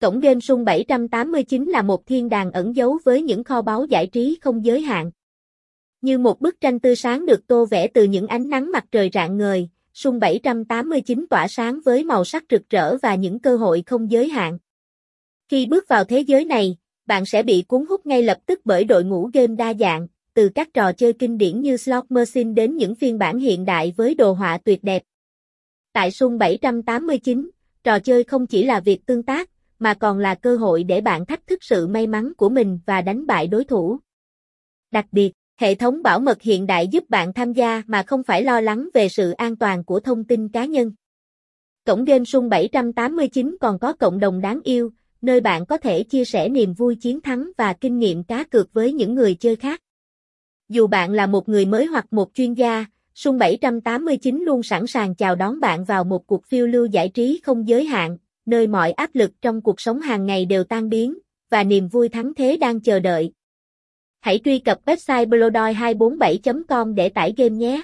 Cổng game Sung 789 là một thiên đàng ẩn giấu với những kho báu giải trí không giới hạn. Như một bức tranh tươi sáng được tô vẽ từ những ánh nắng mặt trời rạng ngời, Sung 789 tỏa sáng với màu sắc rực rỡ và những cơ hội không giới hạn. Khi bước vào thế giới này, bạn sẽ bị cuốn hút ngay lập tức bởi đội ngũ game đa dạng, từ các trò chơi kinh điển như Slot Machine đến những phiên bản hiện đại với đồ họa tuyệt đẹp. Tại Sung 789, trò chơi không chỉ là việc tương tác, mà còn là cơ hội để bạn thách thức sự may mắn của mình và đánh bại đối thủ. Đặc biệt, hệ thống bảo mật hiện đại giúp bạn tham gia mà không phải lo lắng về sự an toàn của thông tin cá nhân. Cổng game Sung 789 còn có cộng đồng đáng yêu, nơi bạn có thể chia sẻ niềm vui chiến thắng và kinh nghiệm cá cược với những người chơi khác. Dù bạn là một người mới hoặc một chuyên gia, Sung 789 luôn sẵn sàng chào đón bạn vào một cuộc phiêu lưu giải trí không giới hạn, nơi mọi áp lực trong cuộc sống hàng ngày đều tan biến, và niềm vui thắng thế đang chờ đợi. Hãy truy cập website blodoi247.com để tải game nhé.